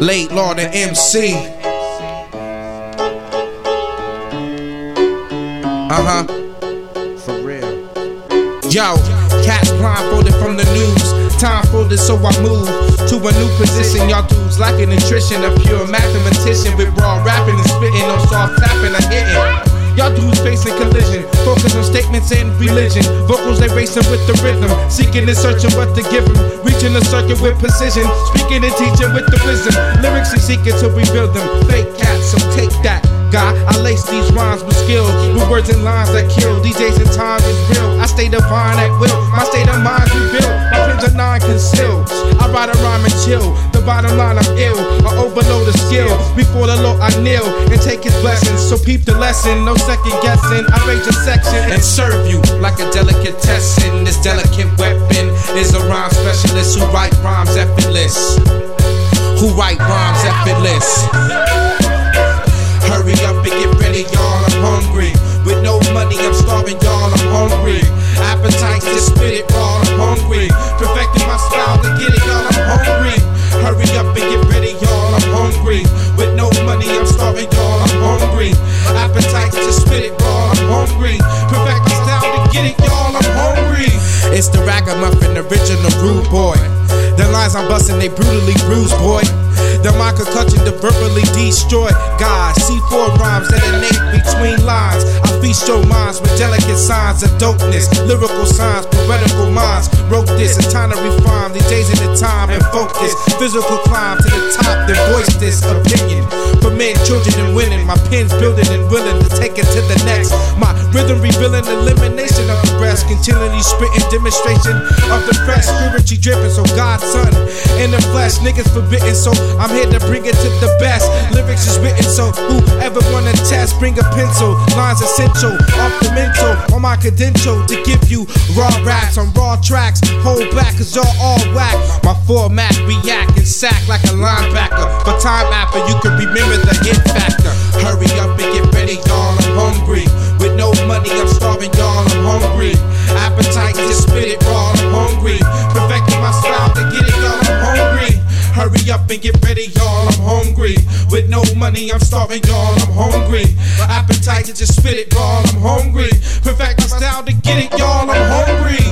Late the MC. Uh huh. For real. Yo, cats blindfolded from the news. Time folded, so I move to a new position. Y'all dudes lacking nutrition. A pure mathematician with raw rapping and spitting, no soft tapping or hitting. Y'all dudes facing collision. Focus on statements and religion. Vocals they racing with the rhythm. Seeking and searching what to give them. Reaching the circuit with precision. Speaking and teaching with the wisdom. Lyrics and seeking to rebuild them. Fake cats, so take that. God, I lace these rhymes with skill, with words and lines that kill. DJs and times is real. I stay divine at will. My state of mind rebuilt. My pins are non concealed. I ride a rhyme and chill. The bottom line, skill. Before the Lord, I kneel and take his blessings. So peep the lesson, no second guessing. I rage a section and serve you like a delicate delicatessen. This delicate weapon is a rhyme specialist who write rhymes effortless. Who write rhymes effortless. Hurry up and get ready, y'all. I'm hungry. With no money, I'm starving, y'all. I'm hungry. Appetite to spit it, raw. It's the ragamuffin, original rude boy. The lines I'm busting, they brutally bruise, boy. The mind concussion to verbally destroy God. C4 rhymes that innate between lines. I feast your minds with delicate signs of dopeness. Lyrical signs, poetical minds. Wrote this in time to refine the days in the time and focus. Physical climb to the top, then voice this opinion. For men, children, and women, my pen's building and willing to take it to the next. My rhythm revealing the rest. Continually spitting demonstration of the fresh, spiritually driven. So God's son in the flesh, niggas forbidden. So I'm here to bring it to the best. Lyrics is written, so whoever wanna test, bring a pencil. Lines essential, off the mental, on my credential to give you raw raps on raw tracks. Hold back, cause y'all all whack. My format react and sack like a linebacker. For time after, you can remember the hit factor. Hurry up and get ready, y'all. I'm hungry. With no money, I'm starving, y'all. I'm hungry. Appetite to spit it raw. I'm hungry. Perfecting my style to get it, y'all. I'm hungry. Hurry up and get ready, y'all. I'm hungry. With no money, I'm starving, y'all. I'm hungry. Appetite just spit it, raw. I'm hungry. Perfect my style to get it, y'all. I'm hungry.